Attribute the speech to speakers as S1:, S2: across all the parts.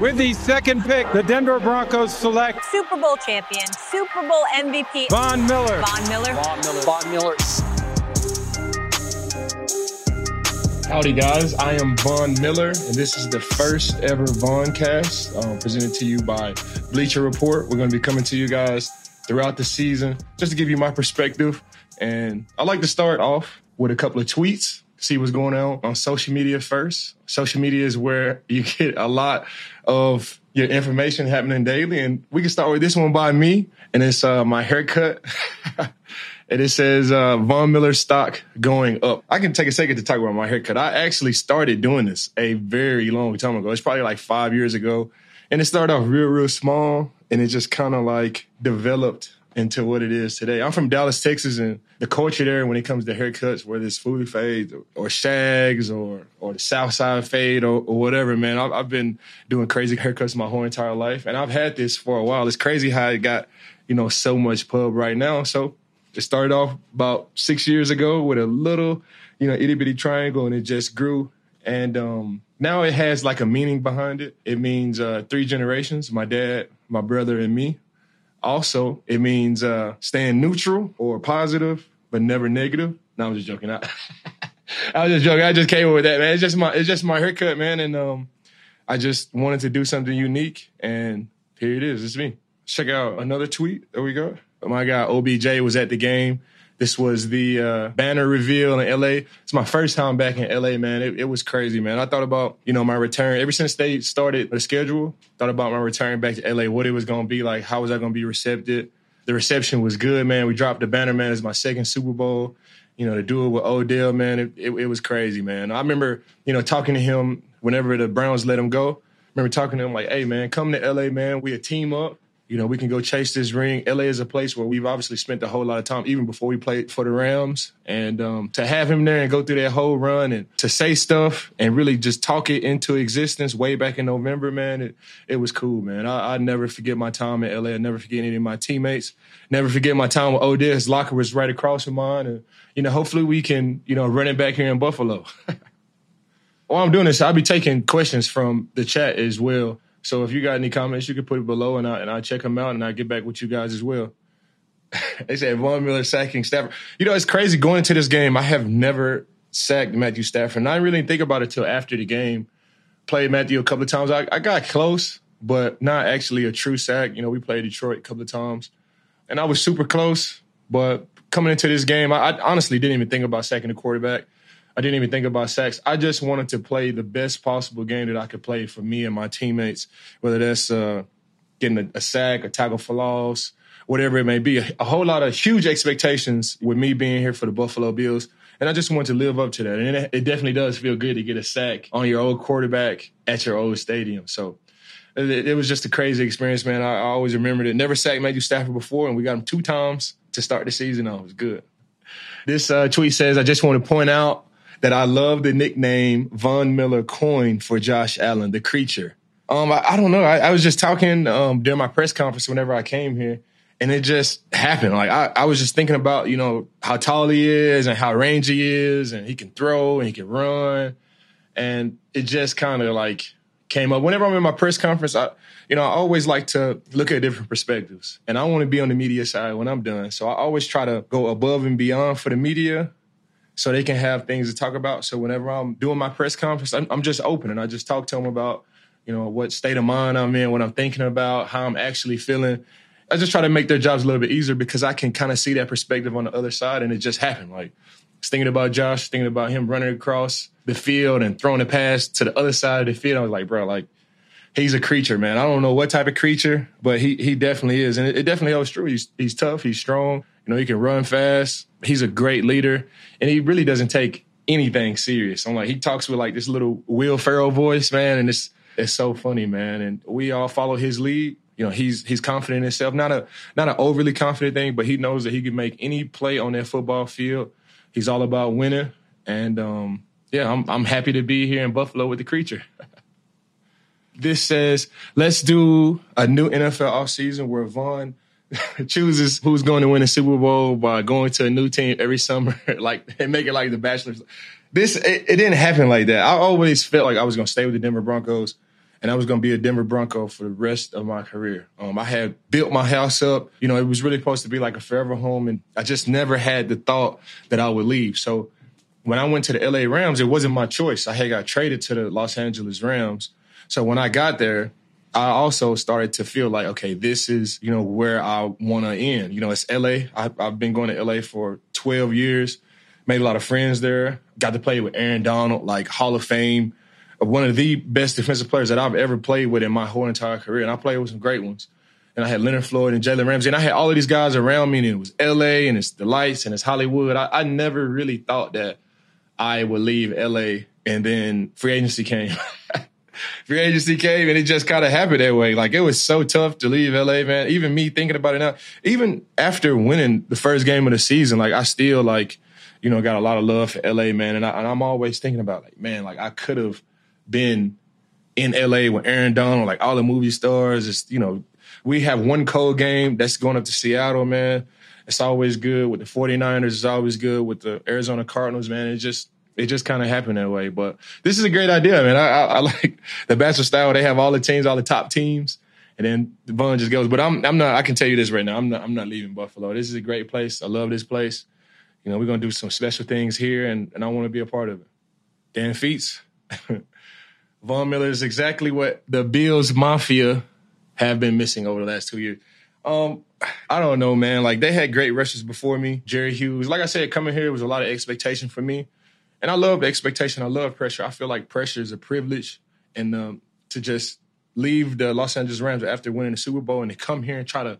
S1: With the second pick, the Denver Broncos select
S2: Super Bowl champion, Super Bowl MVP,
S1: Von Miller.
S2: Von Miller.
S3: Von Miller. Von Miller.
S4: Howdy, guys. I am Von Miller, and this is the first ever Voncast um, presented to you by Bleacher Report. We're going to be coming to you guys throughout the season just to give you my perspective. And I like to start off with a couple of tweets, see what's going on on social media first. Social media is where you get a lot of your information happening daily. And we can start with this one by me, and it's uh, my haircut. and it says uh, Von Miller stock going up. I can take a second to talk about my haircut. I actually started doing this a very long time ago. It's probably like five years ago. And it started off real, real small, and it just kind of like developed into what it is today. I'm from Dallas, Texas, and the culture there when it comes to haircuts, whether it's fully fade or, or shags or or the South Side fade or, or whatever, man. I've, I've, been doing crazy haircuts my whole entire life, and I've had this for a while. It's crazy how it got you know so much pub right now. So it started off about six years ago with a little you know itty bitty triangle, and it just grew. And um, now it has like a meaning behind it. It means uh, three generations: my dad, my brother, and me also, it means uh, staying neutral or positive, but never negative. No, I'm just joking. I, I was just joking. I just came up with that, man. It's just my it's just my haircut, man, and um, I just wanted to do something unique, and here it is. It's me. Check out another tweet. There we go. My guy OBJ was at the game. This was the uh, banner reveal in LA. It's my first time back in LA, man. It, it, was crazy, man. I thought about, you know, my return ever since they started the schedule. Thought about my return back to LA, what it was going to be like, how was I going to be received? The reception was good, man. We dropped the banner, man. It's my second Super Bowl. You know, to do it with Odell, man, it, it, it was crazy, man. I remember, you know, talking to him whenever the Browns let him go. I remember talking to him like, "Hey, man, come to LA, man. We a team up you know, we can go chase this ring. LA is a place where we've obviously spent a whole lot of time, even before we played for the Rams. And um, to have him there and go through that whole run and to say stuff and really just talk it into existence way back in November, man, it, it was cool, man. I, I never forget my time in LA. I never forget any of my teammates. Never forget my time with Odell. His locker was right across from mine. And, you know, hopefully we can, you know, run it back here in Buffalo. While I'm doing this, I'll be taking questions from the chat as well. So if you got any comments, you can put it below, and I and I check them out, and I get back with you guys as well. they said Von Miller sacking Stafford. You know, it's crazy going into this game. I have never sacked Matthew Stafford, and I didn't really think about it till after the game. Played Matthew a couple of times. I, I got close, but not actually a true sack. You know, we played Detroit a couple of times, and I was super close. But coming into this game, I, I honestly didn't even think about sacking the quarterback. I didn't even think about sacks. I just wanted to play the best possible game that I could play for me and my teammates, whether that's uh, getting a, a, sack, a tackle for loss, whatever it may be. A, a, whole lot of huge expectations with me being here for the Buffalo Bills. And I just want to live up to that. And it, it definitely does feel good to get a sack on your old quarterback at your old stadium. So it, it was just a crazy experience, man. I, I always remembered it. Never sacked Matthew Stafford before, and we got him two times to start the season. It was good. This uh, tweet says, I just want to point out that I love the nickname Von Miller coined for Josh Allen, the creature. Um, I, I don't know. I, I, was just talking um, during my press conference whenever I came here, and it just happened. Like I, I was just thinking about you know how tall he is and how rangy he is, and he can throw and he can run, and it just kind of like came up. Whenever I'm in my press conference, I you know I always like to look at different perspectives, and I want to be on the media side when I'm done. So I always try to go above and beyond for the media so they can have things to talk about. So whenever I'm doing my press conference, I'm, I'm just open and I just talk to them about, you know, what state of mind I'm in, what I'm thinking about, how I'm actually feeling. I just try to make their jobs a little bit easier because I can kind of see that perspective on the other side, and it just happened. Like thinking about Josh, thinking about him running across the field and throwing a pass to the other side of the field. I was like, bro, like he's a creature, man. I don't know what type of creature, but he he definitely is, and it, it definitely holds true. He's he's tough, he's strong. You know, he can run fast. He's a great leader, and he really doesn't take anything serious. I'm like, he talks with like this little Will Ferrell voice, man, and it's it's so funny, man. And we all follow his lead. You know, he's he's confident in himself. Not a not an overly confident thing, but he knows that he can make any play on that football field. He's all about winning, and um, yeah, I'm I'm happy to be here in Buffalo with the creature. this says, let's do a new NFL offseason where Von chooses who's going to win a Super Bowl by going to a new team every summer, like and make it like the Bachelor. This it, it, didn't happen like that. I always felt like I was going to stay with the Denver Broncos, and I was going to be a Denver Bronco for the rest of my career. Um, I had built my house up. You know, it was really supposed to be like a forever home, and I just never had the thought that I would leave. So when I went to the LA Rams, it wasn't my choice. I had got traded to the Los Angeles Rams. So when I got there, I also started to feel like, okay, this is, you know, where I want to end. You know, it's LA. I, I've been going to LA for 12 years, made a lot of friends there, got to play with Aaron Donald, like Hall of Fame one of the best defensive players that I've ever played with in my whole entire career. And I played with some great ones. And I had Leonard Floyd and Jalen Ramsey. And I had all of these guys around me, and it was LA and it's the lights and it's Hollywood. I, I never really thought that I would leave LA. And then free agency came. free agency came and it just kind of happened that way. Like it was so tough to leave LA, man. Even me thinking about it now, even after winning the first game of the season, like I still like, you know, got a lot of love for LA, man. And, I, and I'm always thinking about like, man, like I could have been in LA with Aaron Donald, like all the movie stars. It's, you know, we have one cold game that's going up to Seattle, man. It's always good with the 49ers. It's always good with the Arizona Cardinals, man. It just, it just kind of happened that way. But this is a great idea, man. I, I, I like the bachelor style. They have all the teams, all the top teams, and then the Von just goes. But I'm, I'm not. I can tell you this right now. I'm not. I'm not leaving Buffalo. This is a great place. I love this place. You know, we're gonna do some special things here, and, and I want to be a part of it. Dan Feets. Von Miller is exactly what the Bills Mafia have been missing over the last two years. Um, I don't know, man. Like they had great rushers before me. Jerry Hughes. Like I said, coming here was a lot of expectation for me, and I love the expectation. I love pressure. I feel like pressure is a privilege, and um, to just leave the Los Angeles Rams after winning the Super Bowl and to come here and try to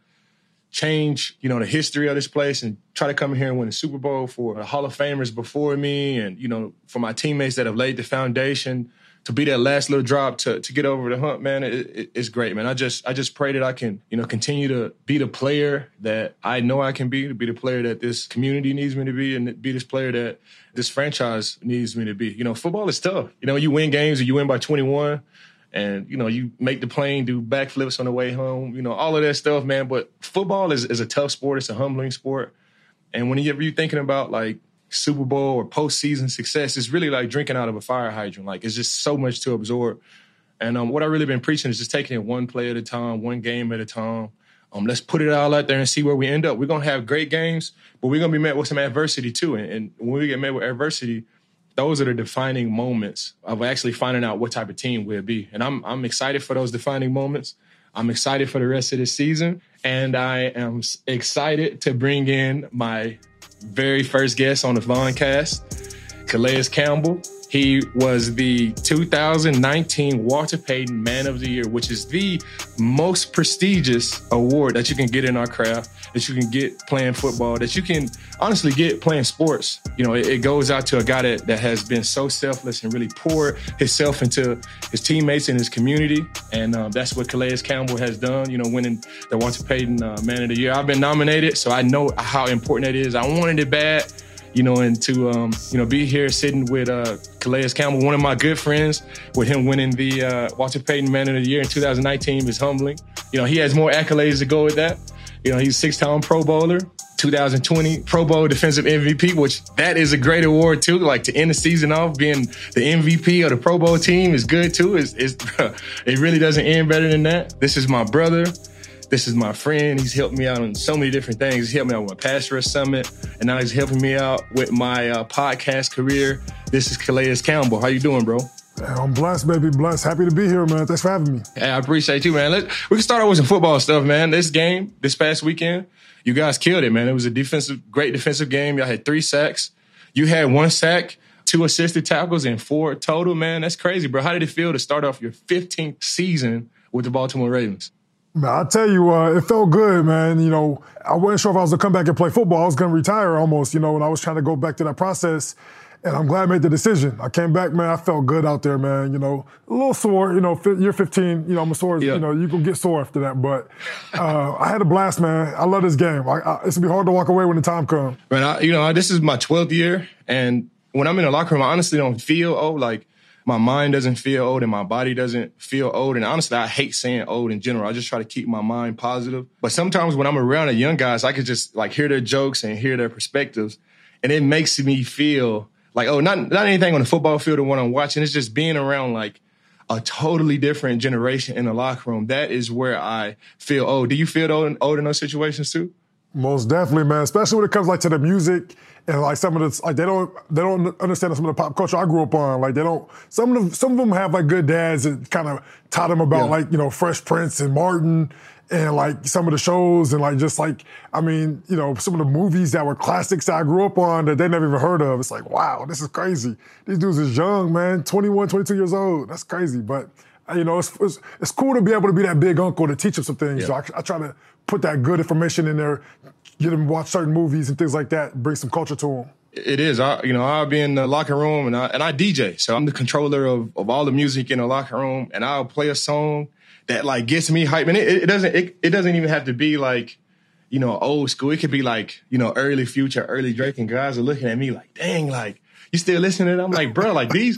S4: change, you know, the history of this place and try to come here and win the Super Bowl for the Hall of Famers before me and, you know, for my teammates that have laid the foundation to be that last little drop to to get over the hump, man, it, it, it's great, man. I just I just pray that I can you know continue to be the player that I know I can be, to be the player that this community needs me to be, and be this player that this franchise needs me to be. You know, football is tough. You know, you win games and you win by 21 and you know you make the plane do backflips on the way home you know all of that stuff man but football is, is a tough sport it's a humbling sport and when you're thinking about like Super Bowl or postseason success, it's really like drinking out of a fire hydrant. Like it's just so much to absorb. And um, what I really been preaching is just taking it one play at a time, one game at a time. Um, let's put it all out there and see where we end up. We're gonna have great games, but we're gonna be met with some adversity too. And, and when we get met with adversity, those are the defining moments of actually finding out what type of team we'll be. And I'm I'm excited for those defining moments. I'm excited for the rest of the season, and I am excited to bring in my very first guest on the Voncast, Calais Campbell. He was the 2019 Walter Payton Man of the Year, which is the most prestigious award that you can get in our craft, that you can get playing football, that you can honestly get playing sports. You know, it, it goes out to a guy that, that has been so selfless and really poured himself into his teammates and his community. And uh, that's what Calais Campbell has done, you know, winning the Walter Payton uh, Man of the Year. I've been nominated, so I know how important that is. I wanted it bad you know, and to um, you know be here sitting with uh, Calais Campbell, one of my good friends, with him winning the uh, Walter Payton Man of the Year in 2019 is humbling. You know, he has more accolades to go with that. You know, he's six-time Pro Bowler, 2020 Pro Bowl Defensive MVP, which that is a great award too. Like to end the season off being the MVP of the Pro Bowl team is good too. It's, it's it really doesn't end better than that. This is my brother. This is my friend. He's helped me out on so many different things. He helped me out with my Rush Summit, and now he's helping me out with my uh, podcast career. This is Calais Campbell. How you doing, bro?
S3: I'm blessed, baby. Blessed. Happy to be here, man. Thanks for having me.
S4: Hey, I appreciate you, man. Let, we can start out with some football stuff, man. This game, this past weekend, you guys killed it, man. It was a defensive, great defensive game. Y'all had three sacks. You had one sack, two assisted tackles, and four total, man. That's crazy, bro. How did it feel to start off your 15th season with the Baltimore Ravens?
S3: Man, I tell you, uh, it felt good, man. You know, I wasn't sure if I was gonna come back and play football. I was gonna retire almost, you know, and I was trying to go back to that process. And I'm glad I made the decision. I came back, man. I felt good out there, man. You know, a little sore. You know, year 15. You know, I'm a sore. Yeah. You know, you can get sore after that. But uh, I had a blast, man. I love this game. I, I, it's gonna be hard to walk away when the time comes.
S4: Man, I, you know, this is my 12th year, and when I'm in the locker room, I honestly don't feel oh like my mind doesn't feel old and my body doesn't feel old. And honestly, I hate saying old in general. I just try to keep my mind positive. But sometimes when I'm around the young guys, I can just like hear their jokes and hear their perspectives. And it makes me feel like, oh, not, not anything on the football field or what I'm watching. It's just being around like a totally different generation in the locker room. That is where I feel old. Do you feel old, old in those situations too?
S3: Most definitely, man. Especially when it comes like to the music and like some of the like they don't they don't understand some of the pop culture I grew up on. Like they don't some of them some of them have like good dads that kind of taught them about yeah. like you know Fresh Prince and Martin and like some of the shows and like just like I mean you know some of the movies that were classics I grew up on that they never even heard of. It's like wow, this is crazy. These dudes is young, man, 21, 22 years old. That's crazy, but you know, it's, it's, it's, cool to be able to be that big uncle to teach them some things. Yeah. So I, I, try to put that good information in there, get them to watch certain movies and things like that, bring some culture to them.
S4: It is. I, you know, I'll be in the locker room and I, and I DJ. So I'm the controller of, of all the music in the locker room and I'll play a song that like gets me hype. And it, it doesn't, it, it doesn't even have to be like, you know, old school. It could be like, you know, early future, early Drake and guys are looking at me like, dang, like, you still listening? I'm like, bro, like these,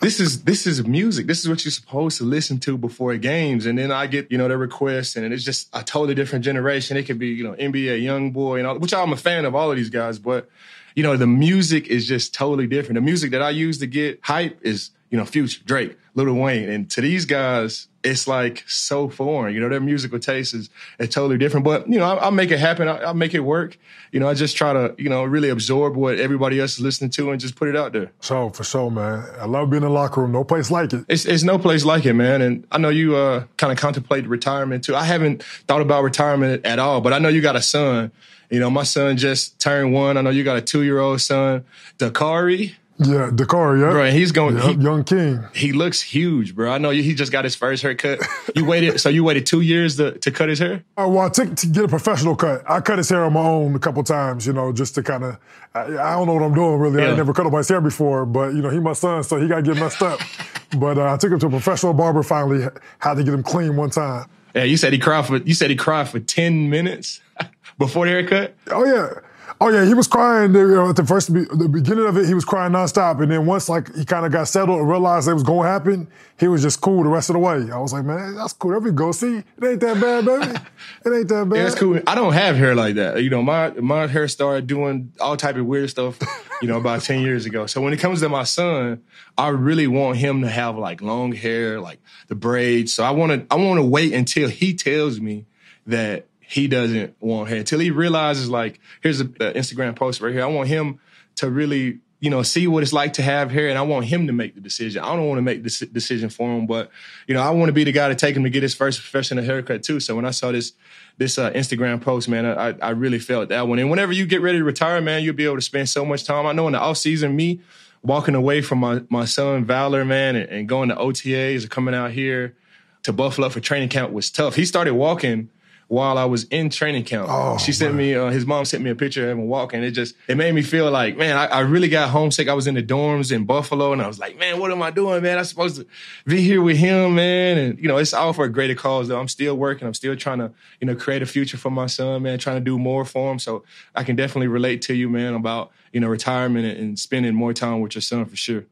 S4: this is this is music. This is what you're supposed to listen to before games. And then I get you know the requests, and it's just a totally different generation. It could be you know NBA YoungBoy and all, which I'm a fan of all of these guys, but you know the music is just totally different. The music that I use to get hype is you know Future, Drake, Lil Wayne, and to these guys, it's like so foreign. You know, their musical taste is, is totally different. But you know, I, will make it happen. I, will make it work. You know, I just try to you know really absorb what everybody else is listening to and just put it out there.
S3: So for sure, man. I love being in the locker room. No place like it.
S4: It's, it's no place like it, man. And I know you uh, kind of contemplate retirement too. I haven't thought about retirement at all, but I know you got a son. You know, my son just turned one. I know you got a two year old son, Dakari.
S3: Yeah, Dakar, yeah.
S4: Bro, he's going.
S3: Yep, he, young King.
S4: He looks huge, bro. I know he just got his first haircut. You waited, so you waited two years to, to cut his hair?
S3: Uh, well, I took to get a professional cut. I cut his hair on my own a couple times, you know, just to kind of. I, I, don't know what I'm doing really. Yeah. I never cut nobody's hair before, but you know, he my son, so he got to get messed up. but uh, I took him to a professional barber. Finally, had to get him clean one time.
S4: Yeah, you said he cried for. You said he cried for ten minutes before the haircut.
S3: Oh yeah. Oh yeah, he was crying you know, at the first the beginning of it. He was crying nonstop, and then once like he kind of got settled and realized it was going to happen, he was just cool the rest of the way. I was like, man, that's cool. There we go. See, it ain't that bad, baby. It ain't that bad.
S4: Yeah, that's cool. I don't have hair like that. You know, my my hair started doing all type of weird stuff. You know, about ten years ago. So when it comes to my son, I really want him to have like long hair, like the braids. So I want to I want to wait until he tells me that he doesn't want hair until he realizes like here's an Instagram post right here. I want him to really you know see what it's like to have hair, and I want him to make the decision. I don't want to make the decision for him, but you know I want to be the guy to take him to get his first professional haircut too. So when I saw this this uh, Instagram post, man, I I really felt that one. And whenever you get ready to retire, man, you'll be able to spend so much time. I know in the off season, me walking away from my my son Valor, man, and, and going to OTAs or coming out here to Buffalo for training camp was tough. He started walking while I was in training camp. Oh, she sent man. me, uh, his mom sent me a picture of him walking. It just, it made me feel like, man, I, I, really got homesick. I was in the dorms in Buffalo and I was like, man, what am I doing, man? I'm supposed to be here with him, man. And, you know, it's all for a greater cause though. I'm still working. I'm still trying to, you know, create a future for my son, man, trying to do more for him. So I can definitely relate to you, man, about, you know, retirement and, and spending more time with your son for sure.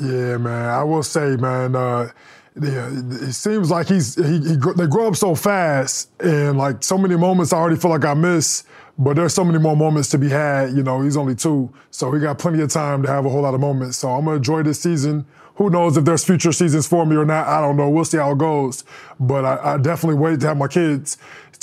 S3: Yeah, man. I will say, man, uh, yeah, it seems like he's he, he, they grow up so fast, and like so many moments I already feel like I miss. But there's so many more moments to be had. You know, he's only two, so he got plenty of time to have a whole lot of moments. So I'm gonna enjoy this season. Who knows if there's future seasons for me or not? I don't know. We'll see how it goes. But I, I definitely wait to have my kids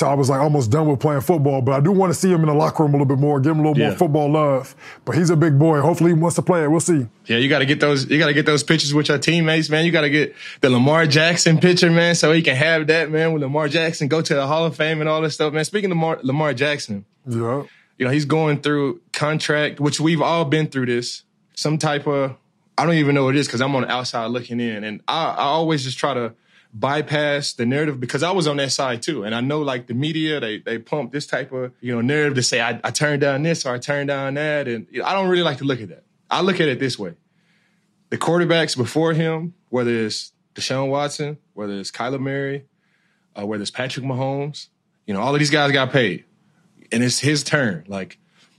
S3: I was like almost done with playing football, but I do want to see him in the locker room a little bit more, give him a little yeah. more football love. But he's a big boy. Hopefully he wants to play it. We'll see.
S4: Yeah, you got to get those. You got to get those pictures with your teammates, man. You got to get the Lamar Jackson picture, man, so he can have that, man, with Lamar Jackson, go to the Hall of Fame and all this stuff, man. Speaking of Lamar, Lamar Jackson,
S3: yeah,
S4: you know he's going through contract, which we've all been through this. Some type of I don't even know what it is because I'm on the outside looking in, and I, I always just try to bypass the narrative because I was on that side too. And I know like the media, they they pump this type of, you know, narrative to say I, I turned down this or I turned down that. And you know, I don't really like to look at that. I look at it this way. The quarterbacks before him, whether it's Deshaun Watson, whether it's Kyler Murray, uh, whether it's Patrick Mahomes, you know, all of these guys got paid. And it's his turn. Like,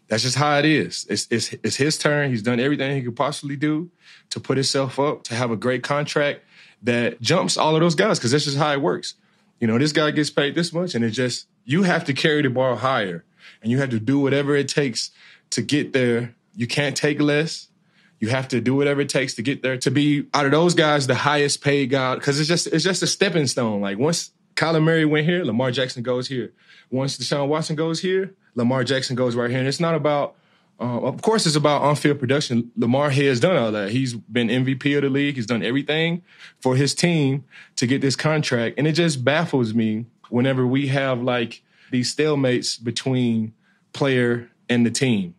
S4: that's just how it is. It's, it's, it's his turn. He's done everything he could possibly do to put himself up, to have a great contract that jumps all of those guys because that's just how it works. You know, this guy gets paid this much, and it just you have to carry the bar higher, and you have to do whatever it takes to get there. You can't take less. You have to do whatever it takes to get there. To be out of those guys, the highest paid guy, because it's just it's just a stepping stone. Like once Kyler Murray went here, Lamar Jackson goes here. Once Deshaun Watson goes here, Lamar Jackson goes right here. And it's not about, uh, of course, it's about on-field production. Lamar has done all that. He's been MVP of the league. He's done everything for his team to get this contract, and it just baffles me whenever we have like these stalemates between player and the team.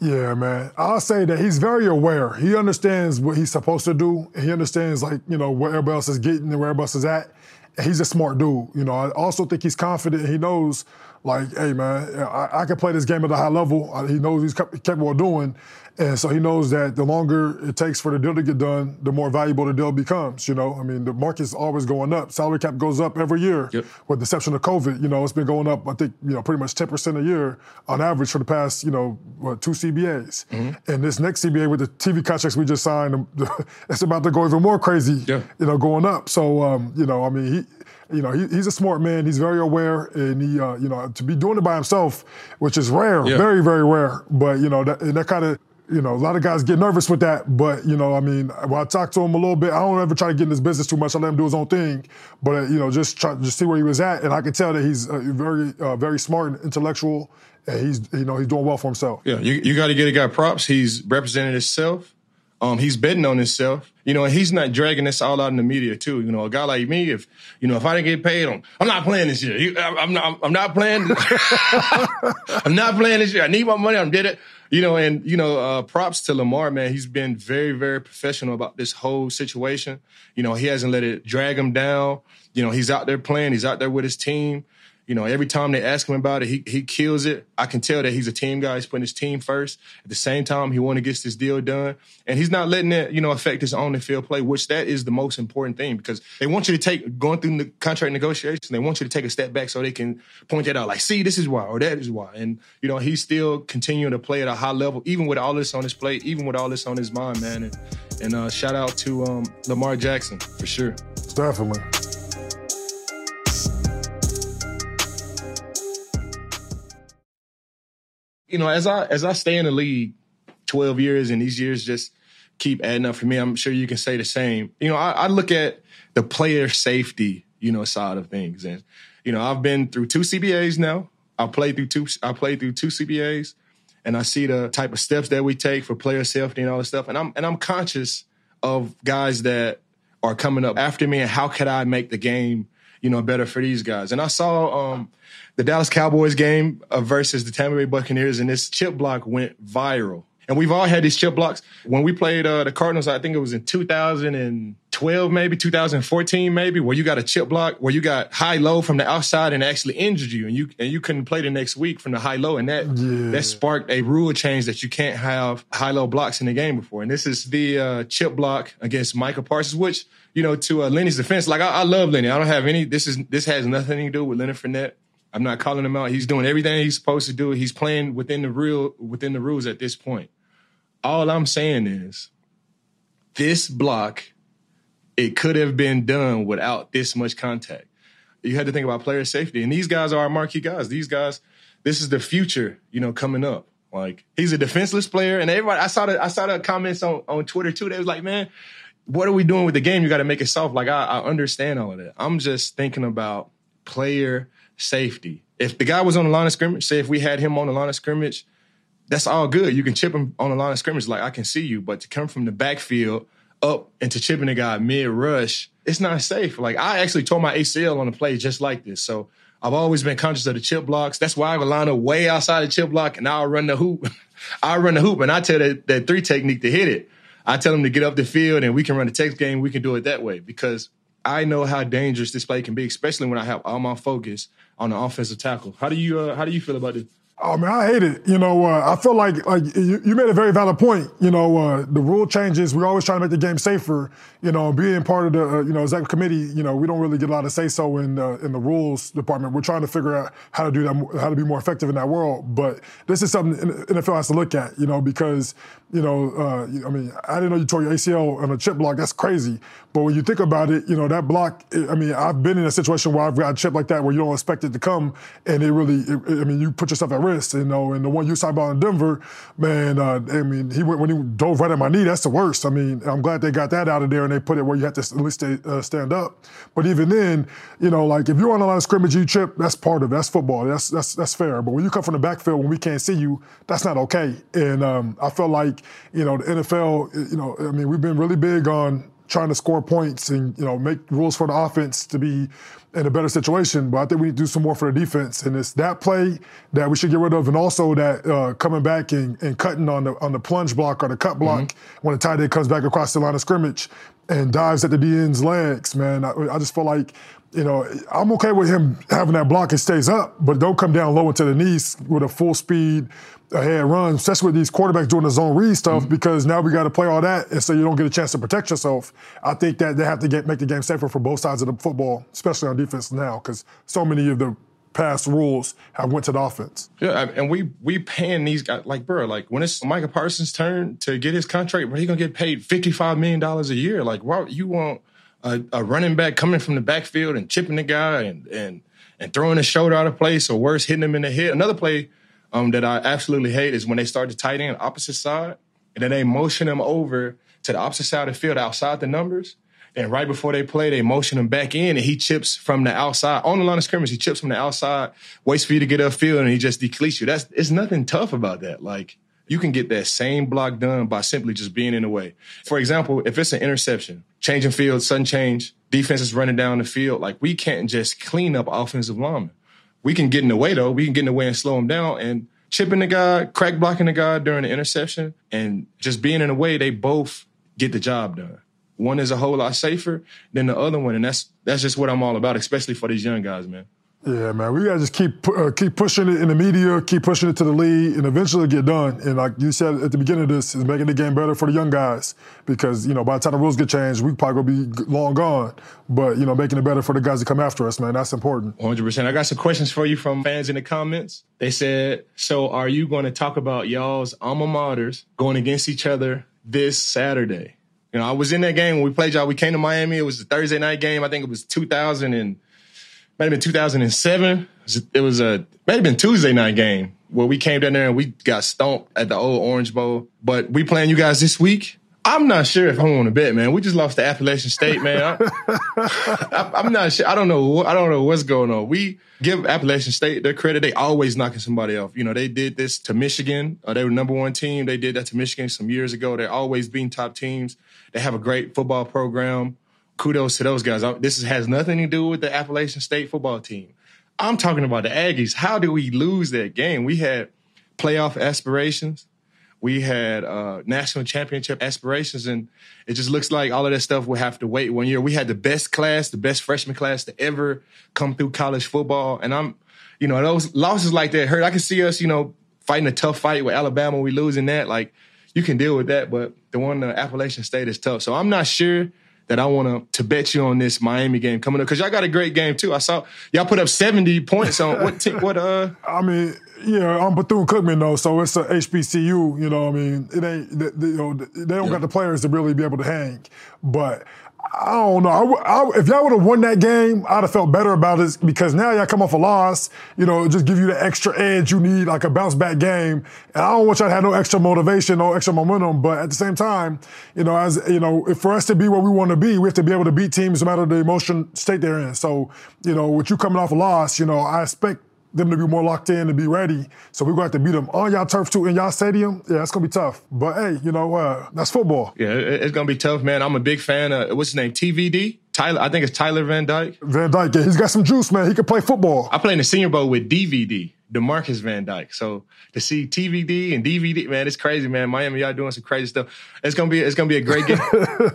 S3: Yeah, man. I'll say that he's very aware. He understands what he's supposed to do. He understands, like, you know, where everybody else is getting and where everybody else is at. He's a smart dude. You know, I also think he's confident. He knows, like, hey, man, I, I can play this game at a high level. He knows he's capable of doing. And so he knows that the longer it takes for the deal to get done, the more valuable the deal becomes. You know, I mean, the market's always going up. Salary cap goes up every year,
S4: yep.
S3: with the exception of COVID. You know, it's been going up. I think you know pretty much ten percent a year on average for the past you know what, two CBAs. Mm-hmm. And this next CBA with the TV contracts we just signed, it's about to go even more crazy.
S4: Yeah.
S3: You know, going up. So um, you know, I mean, he you know, he, he's a smart man. He's very aware, and he, uh, you know, to be doing it by himself, which is rare,
S4: yeah.
S3: very, very rare. But you know, that, and that kind of, you know, a lot of guys get nervous with that. But you know, I mean, when I talk to him a little bit, I don't ever try to get in his business too much. I let him do his own thing. But uh, you know, just try just see where he was at, and I can tell that he's uh, very, uh, very smart and intellectual. And he's, you know, he's doing well for himself.
S4: Yeah, you, you got to get a guy props. He's representing himself. Um, he's betting on himself, you know, and he's not dragging this all out in the media too. You know, a guy like me, if you know, if I didn't get paid, I'm, I'm not playing this year. I'm not. I'm not playing. I'm not playing this year. I need my money. I'm dead it. You know, and you know, uh, props to Lamar, man. He's been very, very professional about this whole situation. You know, he hasn't let it drag him down. You know, he's out there playing. He's out there with his team. You know, every time they ask him about it, he he kills it. I can tell that he's a team guy. He's putting his team first. At the same time, he want to get this deal done, and he's not letting it, you know, affect his on the field play, which that is the most important thing because they want you to take going through the contract negotiations. They want you to take a step back so they can point that out, like, see, this is why or that is why, and you know, he's still continuing to play at a high level, even with all this on his plate, even with all this on his mind, man. And, and uh, shout out to um, Lamar Jackson for sure.
S3: Definitely.
S4: You know, as I as I stay in the league 12 years and these years just keep adding up for me, I'm sure you can say the same. You know, I, I look at the player safety, you know, side of things. And, you know, I've been through two CBAs now. I played through two I played through two CBAs and I see the type of steps that we take for player safety and all this stuff. And I'm and I'm conscious of guys that are coming up after me and how could I make the game, you know, better for these guys. And I saw um the Dallas Cowboys game uh, versus the Tampa Bay Buccaneers, and this chip block went viral. And we've all had these chip blocks. When we played uh, the Cardinals, I think it was in 2012, maybe 2014, maybe, where you got a chip block, where you got high low from the outside and actually injured you, and you and you couldn't play the next week from the high low, and that
S3: Yeah.
S4: that sparked a rule change that you can't have high low blocks in the game before. And this is the uh, chip block against Micah Parsons, which you know to uh, Lenny's defense, like I, I love Lenny. I don't have any. This is this has nothing to do with Leonard Fournette. I'm not calling him out. He's doing everything he's supposed to do. He's playing within the real within the rules at this point. All I'm saying is this block, it could have been done without this much contact. You had to think about player safety. And these guys are our marquee guys. These guys, this is the future, you know, coming up. Like he's a defenseless player. And everybody I saw the I saw the comments on, on Twitter too. They was like, man, what are we doing with the game? You got to make it soft. Like I, I understand all of that. I'm just thinking about player safety. If the guy was on the line of scrimmage, say if we had him on the line of scrimmage, that's all good. You can chip him on the line of scrimmage, like I can see you. But to come from the backfield up and to chipping a guy mid rush, it's not safe. Like I actually tore my ACL on a play just like this. So I've always been conscious of the chip blocks. That's why I would line up way outside the chip block and I'll run the hoop. I'll run the hoop and I tell that, that three technique to hit it. I tell them to get up the field and we can run the text game. We can do it that way because I know how dangerous this play can be, especially when I have all my focus on the offensive tackle. How do you uh, how do you feel about this?
S3: Oh man, I hate it. You know, uh, I feel like like you, you made a very valid point. You know, uh, the rule changes. We're always trying to make the game safer. You know, being part of the uh, you know executive committee, you know, we don't really get a lot of say so in uh, in the rules department. We're trying to figure out how to do that, how to be more effective in that world. But this is something NFL has to look at. You know, because you know, uh, I mean, I didn't know you tore your ACL on a chip block. That's crazy. But when you think about it, you know, that block, I mean, I've been in a situation where I've got a chip like that where you don't expect it to come, and it really, it, I mean, you put yourself at risk, you know. And the one you saw about in Denver, man, uh, I mean, he went, when he dove right at my knee, that's the worst. I mean, I'm glad they got that out of there and they put it where you have to at least stay, uh, stand up. But even then, you know, like if you're on a line of scrimmage, you chip, that's part of it. That's football. That's that's that's fair. But when you come from the backfield when we can't see you, that's not okay. And um, I felt like, you know, the NFL, you know, I mean, we've been really big on trying to score points and you know make rules for the offense to be in a better situation. But I think we need to do some more for the defense, and it's that play that we should get rid of, and also that uh, coming back and, and, cutting on the on the plunge block or the cut block mm-hmm. when the tight end comes back across the line of scrimmage and dives at the DN's legs. Man, I, I just feel like. You know, I'm okay with him having that block and stays up, but don't come down low into the knees with a full speed ahead runs, especially with these quarterbacks doing the zone read stuff, mm-hmm. because now we got to play all that, and so you don't get a chance to protect yourself. I think that they have to get make the game safer for both sides of the football, especially on defense now, because so many of the past rules have went to the offense.
S4: Yeah, and we we paying these guys like bro, like when it's Micah Parsons' turn to get his contract, where he gonna get paid fifty five million dollars a year. Like, why you want a, a running back coming from the backfield and chipping the guy and and and throwing his shoulder out of place or worse, hitting him in the head. Another play um, that I absolutely hate is when they start to tight end opposite side and then they motion them over to the opposite side of the field outside the numbers. And right before they play, they motion him back in and he chips from the outside on the line of scrimmage. He chips from the outside, waits for you to get upfield and he just decleats you. That's, it's nothing tough about that. Like you can get that same block done by simply just being in the way. For example, if it's an interception, changing field, sudden change, defense is running down the field, like we can't just clean up offensive linemen. We can get in the way though. We can get in the way and slow him down. And chipping the guy, crack blocking the guy during the interception, and just being in the way, they both get the job done. One is a whole lot safer than the other one, and that's that's just what I'm all about, especially for these young guys, man.
S3: Yeah, man, we gotta just keep uh, keep pushing it in the media, keep pushing it to the league, and eventually get done. And like you said at the beginning of this, is making the game better for the young guys because you know by the time the rules get changed, we probably gonna be long gone. But you know, making it better for the guys that come after us, man, that's important.
S4: 100. percent I got some questions for you from fans in the comments. They said, "So, are you going to talk about y'all's alma maters going against each other this Saturday?" You know, I was in that game when we played y'all. We came to Miami. It was a Thursday night game. I think it was 2000 and might have been 2007. It was a might have been Tuesday night game where we came down there and we got stomped at the old Orange Bowl. But we playing you guys this week. I'm not sure if I'm to bet, man. We just lost to Appalachian State, man. I, am not sure. I don't know. I don't know what's going on. We give Appalachian State their credit. They always knocking somebody off. You know, they did this to Michigan. Uh, they were number one team. They did that to Michigan some years ago. They're always being top teams. They have a great football program kudos to those guys. This has nothing to do with the Appalachian State football team. I'm talking about the Aggies. How do we lose that game? We had playoff aspirations. We had uh, national championship aspirations, and it just looks like all of that stuff will have to wait one year. We had the best class, the best freshman class to ever come through college football, and I'm, you know, those losses like that hurt. I can see us, you know, fighting a tough fight with Alabama. We losing that, like you can deal with that, but the one the Appalachian State is tough. So I'm not sure that I want to bet you on this Miami game coming up because y'all got a great game too. I saw y'all put up seventy points on what? What? Uh,
S3: I mean, yeah, I'm Bethune Cookman though, so it's a HBCU. You know, I mean, it ain't. They, they, you know, they don't yeah. got the players to really be able to hang, but I don't know. I, I, if y'all would have won that game, I'd have felt better about it because now y'all come off a loss. You know, just give you the extra edge you need, like a bounce back game. And I don't want y'all to have no extra motivation, no extra momentum. But at the same time, you know, as you know, for us to be where we want to be, we have to be able to beat teams no matter the emotion state they're in. So, you know, with you coming off a loss, you know, I expect them to be more locked in and be ready. So we're going to have to beat them on y'all turf too in y'all stadium. Yeah, it's going to be tough. But hey, you know, uh, that's football.
S4: Yeah, it's going to be tough, man. I'm a big fan of, what's his name? TVD? Tyler, I think it's Tyler Van Dyke.
S3: Van Dyke, yeah, he's got some juice, man. He can play football.
S4: I play in the Senior Bowl with DVD. Demarcus Van Dyke. So to see TVD and DVD, man, it's crazy, man. Miami, y'all doing some crazy stuff. It's gonna be it's gonna be a great game.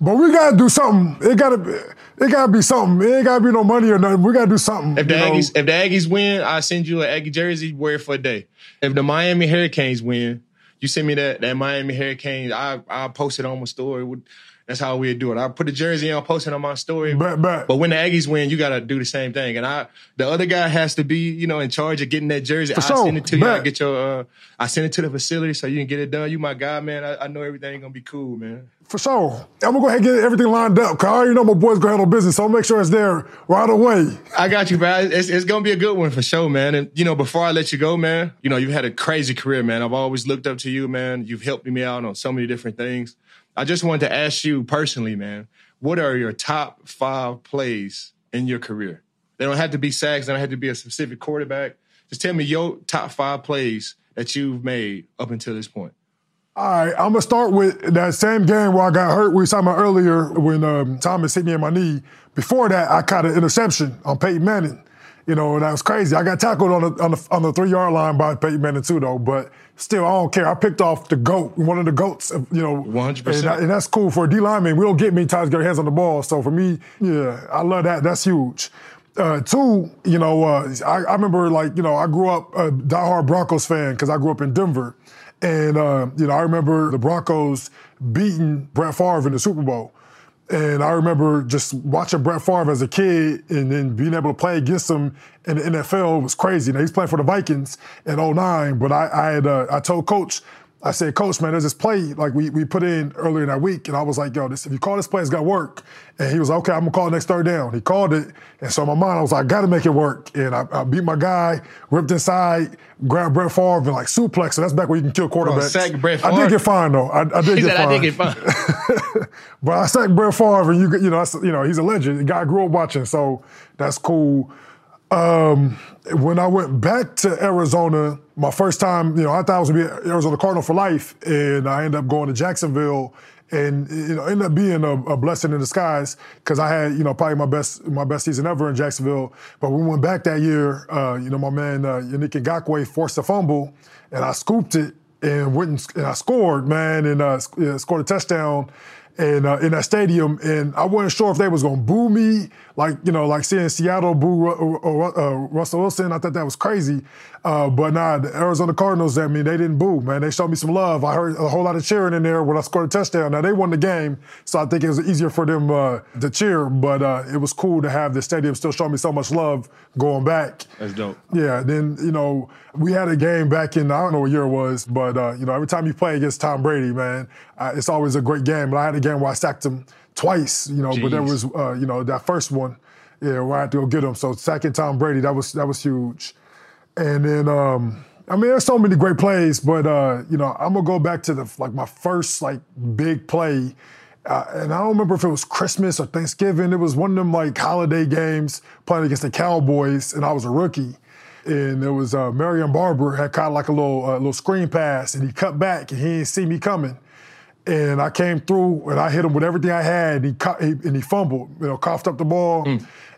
S3: But we gotta do something. It gotta be, it gotta be something. It ain't gotta be no money or nothing. We gotta do something.
S4: If the Aggies, know? if the Aggies win, I send you an Aggie jersey, wear it for a day. If the Miami Hurricanes win, you send me that that Miami Hurricanes. I I post it on my story. That's how we do it. I put the jersey on, post it on my story.
S3: But, but,
S4: But when the Aggies win, you gotta do the same thing. And I, the other guy has to be, you know, in charge of getting that jersey. I
S3: sure.
S4: send it to you. I get your, uh, I send it to the facility so you can get it done. You my guy, man. I, I know everything gonna be cool, man.
S3: For sure. I'm gonna go ahead and get everything lined up. Cause I already know my boys gonna handle business, so I'll make sure it's there right away.
S4: I got you, man. It's, it's gonna be a good one for sure, man. And you know, before I let you go, man, you know, you've had a crazy career, man. I've always looked up to you, man. You've helped me out on so many different things. I just wanted to ask you personally, man, what are your top five plays in your career? They don't have to be sacks. They don't have to be a specific quarterback. Just tell me your top five plays that you've made up until this point.
S3: All right, I'm gonna start with that same game where I got hurt. We were talking about earlier when um, Thomas hit me in my knee. Before that, I caught an interception on Peyton Manning. You know, and that was crazy. I got tackled on the on the, on the three yard line by Peyton Manning too, though. But still, I don't care. I picked off the goat, one of the goats. You know,
S4: 100%.
S3: And, that- and that's cool for a D lineman. We don't get many times to get our hands on the ball. So for me, yeah, I love that. That's huge. Uh, two, you know, uh, I, I remember like you know I grew up a diehard Broncos fan because I grew up in Denver, and uh, you know I remember the Broncos beating Brett Favre in the Super Bowl. And I remember just watching Brett Favre as a kid and then being able to play against him in the NFL was crazy. Now, he's playing for the Vikings in 09, but I, I had uh, I told Coach, I said, Coach, man, there's this play like we, we put in earlier in that week, and I was like, yo, this, if you call this play, it's got to work. And he was like, okay, I'm gonna call it next third down. He called it, and so in my mind, I was like, I got to make it work. And I, I beat my guy, ripped inside, grabbed Brett Favre, and like suplex. So that's back where you can kill quarterbacks.
S4: sack Brett Favre.
S3: I did get fined though. I, I did get
S4: said, I
S3: fined.
S4: think it's fun.
S3: But I sacked Brett Favre, and you you know, that's, you know, he's a legend. The guy I grew up watching, so that's cool. Um, when I went back to Arizona, my first time, you know, I thought I was gonna be Arizona Cardinal for life, and I ended up going to Jacksonville, and you know, ended up being a, a blessing in disguise because I had, you know, probably my best my best season ever in Jacksonville. But we went back that year, uh, you know, my man uh, Yannick Ngakoue forced a fumble, and I scooped it and went and, and I scored, man, and uh, scored a touchdown. And uh, in that stadium, and I wasn't sure if they was gonna boo me, like you know, like seeing Seattle boo uh, uh, Russell Wilson. I thought that was crazy, uh, but nah, the Arizona Cardinals. I mean, they didn't boo, man. They showed me some love. I heard a whole lot of cheering in there when I scored a touchdown. Now they won the game, so I think it was easier for them uh, to cheer. But uh, it was cool to have the stadium still show me so much love going back.
S4: That's dope.
S3: Yeah, then you know we had a game back in I don't know what year it was, but uh, you know every time you play against Tom Brady, man, uh, it's always a great game. But I had a game where I sacked him twice, you know, but there was uh, you know that first one, yeah, where I had to go get him. So second Tom Brady, that was that was huge. And then um, I mean, there's so many great plays, but uh, you know I'm gonna go back to the like my first like big play. Uh, and I don't remember if it was Christmas or Thanksgiving. It was one of them like holiday games playing against the Cowboys, and I was a rookie. And it was uh, Marion Barber had caught like a little uh, little screen pass, and he cut back, and he didn't see me coming. And I came through, and I hit him with everything I had, and he, and he fumbled, you know, coughed up the ball,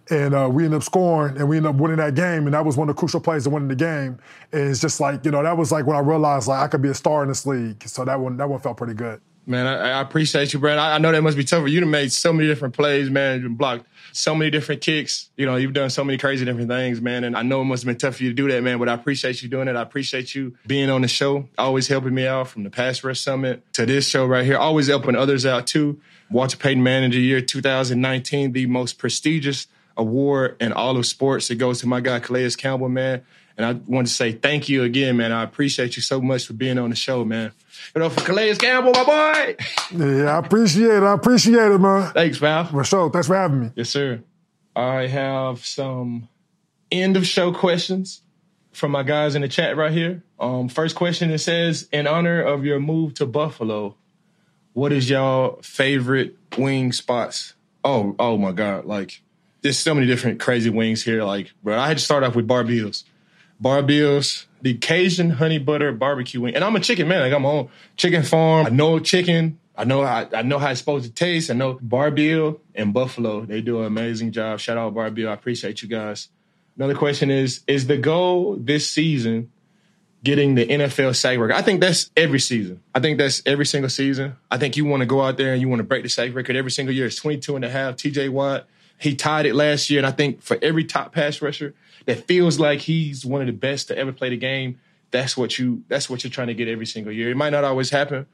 S3: and uh, we ended up scoring, and we ended up winning that game, and that was one of the crucial plays to winning the game. And it's just like you know, that was like when I realized like I could be a star in this league. So that one that one felt pretty good.
S4: Man, I, I appreciate you, Brad. I, I know that must be tough. for You done made so many different plays, man. You've blocked so many different kicks. You know, you've done so many crazy different things, man. And I know it must have been tough for you to do that, man. But I appreciate you doing it. I appreciate you being on the show, always helping me out from the Pass Rush Summit to this show right here. Always helping others out too. Walter Payton Manager Year 2019, the most prestigious award in all of sports. It goes to my guy Calais Campbell, man. And I want to say thank you again, man. I appreciate you so much for being on the show, man. You know, for Calais Campbell, my boy.
S3: Yeah, I appreciate it. I appreciate it, man.
S4: Thanks, pal.
S3: For sure. Thanks for having me.
S4: Yes, sir. I have some end of show questions from my guys in the chat right here. Um, first question it says, in honor of your move to Buffalo, what is y'all favorite wing spots? Oh, oh my God. Like, there's so many different crazy wings here. Like, bro, I had to start off with Bar-Bill's. Bar-Bill's, the Cajun honey butter barbecue wing. And I'm a chicken man. Like I'm on chicken farm. I know chicken. I know how, I know how it's supposed to taste. I know Bar-Bill and Buffalo. They do an amazing job. Shout out Bar-Bill. I appreciate you guys. Another question is, is the goal this season getting the NFL sack record? I think that's every season. I think that's every single season. I think you want to go out there and you want to break the sack record every single year. It's 22 and a half. TJ Watt, he tied it last year. And I think for every top pass rusher that feels like he's one of the best to ever play the game, that's what you that's what you're trying to get every single year. It might not always happen,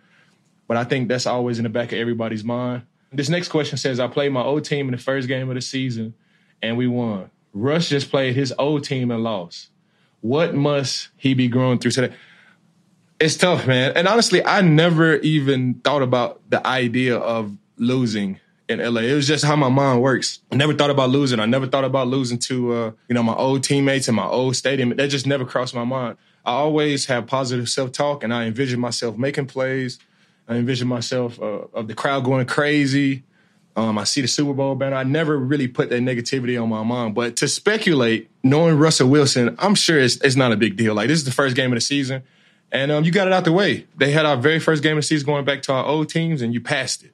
S4: but I think that's always in the back of everybody's mind. This next question says, I played my old team in the first game of the season and we won. Russ just played his old team and lost. What must he be growing through today? It's tough, man. And honestly, I never even thought about the idea of losing in LA. It was just how my mind works. I never thought about losing. I never thought about losing to uh, you know my old teammates and my old stadium. That just never crossed my mind. I always have positive self talk, and I envision myself making plays. I envision myself uh, of the crowd going crazy. Um, I see the Super Bowl banner. I never really put that negativity on my mind. But to speculate, knowing Russell Wilson, I'm sure it's, it's not a big deal. Like this is the first game of the season, and um, you got it out the way. They had our very first game of the season going back to our old teams, and you passed it.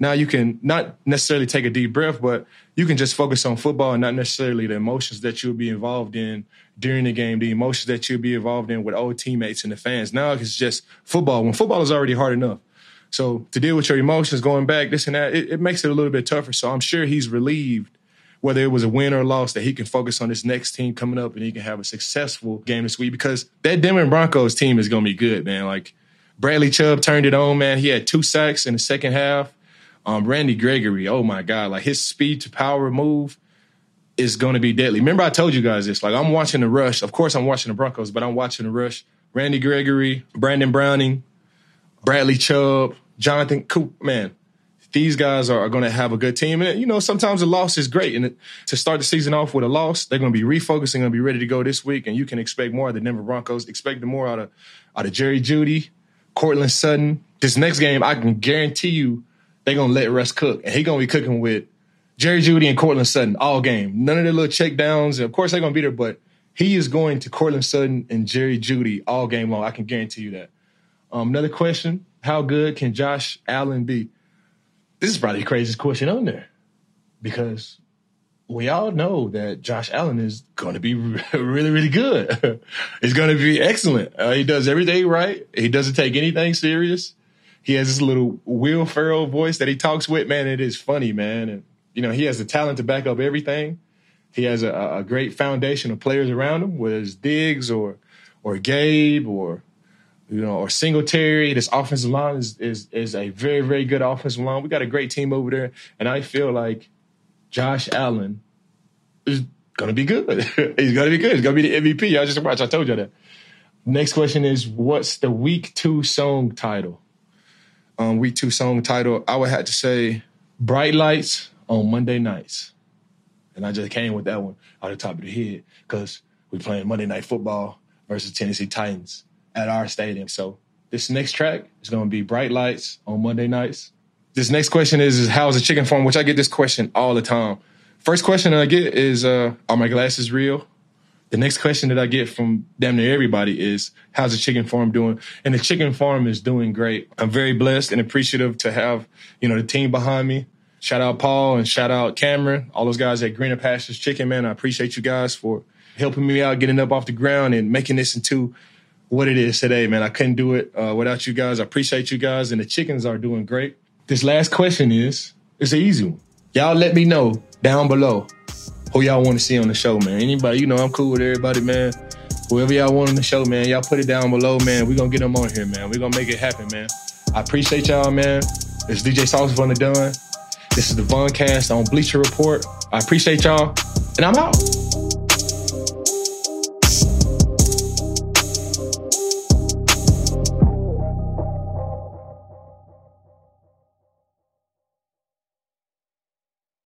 S4: Now you can not necessarily take a deep breath, but you can just focus on football and not necessarily the emotions that you'll be involved in during the game, the emotions that you'll be involved in with old teammates and the fans. Now it's just football. When football is already hard enough. So to deal with your emotions going back, this and that, it, it makes it a little bit tougher. So I'm sure he's relieved, whether it was a win or a loss, that he can focus on this next team coming up and he can have a successful game this week because that Denver Broncos team is going to be good, man. Like Bradley Chubb turned it on, man. He had two sacks in the second half. Um, Randy Gregory, oh my God, like his speed to power move is going to be deadly. Remember, I told you guys this. Like, I'm watching the rush. Of course, I'm watching the Broncos, but I'm watching the rush. Randy Gregory, Baron Browning, Bradley Chubb, Jonathan Coop, man, these guys are, are going to have a good team. And, you know, sometimes a loss is great. And to start the season off with a loss, they're going to be refocusing, going to be ready to go this week. And you can expect more of the Denver Broncos. Expect more out of, out of Jerry Jeudy, Courtland Sutton. This next game, I can guarantee you they're going to let Russ cook. And he to be cooking with Jerry Jeudy and Courtland Sutton all game. None of the little check downs. Of course, they're going to be there, but he is going to Courtland Sutton and Jerry Jeudy all game long. I can guarantee you that. Um, another question How good can Josh Allen be? This is probably the craziest question on there because we all know that Josh Allen is going to be really, really good. He's going to be excellent. Uh, he does everything right. He doesn't take anything serious. He has this little Will Ferrell voice that he talks with. Man, it is funny, man. And, you know, he has the talent to back up everything. He has a, a great foundation of players around him, whether it's Diggs or, or Gabe or you know, or Singletary. This offensive line is, is is a very, very good offensive line. We got a great team over there. And I feel like Josh Allen is gonna be good. He's gonna be good. He's gonna be the MVP. Y'all just watch. I told you that. Next question is what's the week two song title? Um, week two song title, I would have to say Bright Lights on Monday nights. And I just came with that one out of the top of the head because we playing Monday night football versus Tennessee Titans at our stadium. So this next track is going to be Bright Lights on Monday nights. This next question is, is how's the chicken farm? Which I get this question all the time. First question I get is, uh, are my glasses real? The next question that I get from damn near everybody is, how's the chicken farm doing? And the chicken farm is doing great. I'm very blessed and appreciative to have, you know, the team behind me. Shout out Paul and shout out Cameron, all those guys at Greener Pastures Chicken, man. I appreciate you guys for helping me out, getting up off the ground and making this into what it is today, man. I couldn't do it uh, without you guys. I appreciate you guys, and the chickens are doing great. This last question is it's an easy one. Y'all let me know down below who y'all want to see on the show, man. Anybody, you know, I'm cool with everybody, man. Whoever y'all want on the show, man, y'all put it down below, man. we going to get them on here, man. we going to make it happen, man. I appreciate y'all, man. It's DJ Sauce Von the Done. This is the Voncast on Bleacher Report. I appreciate y'all, and I'm out.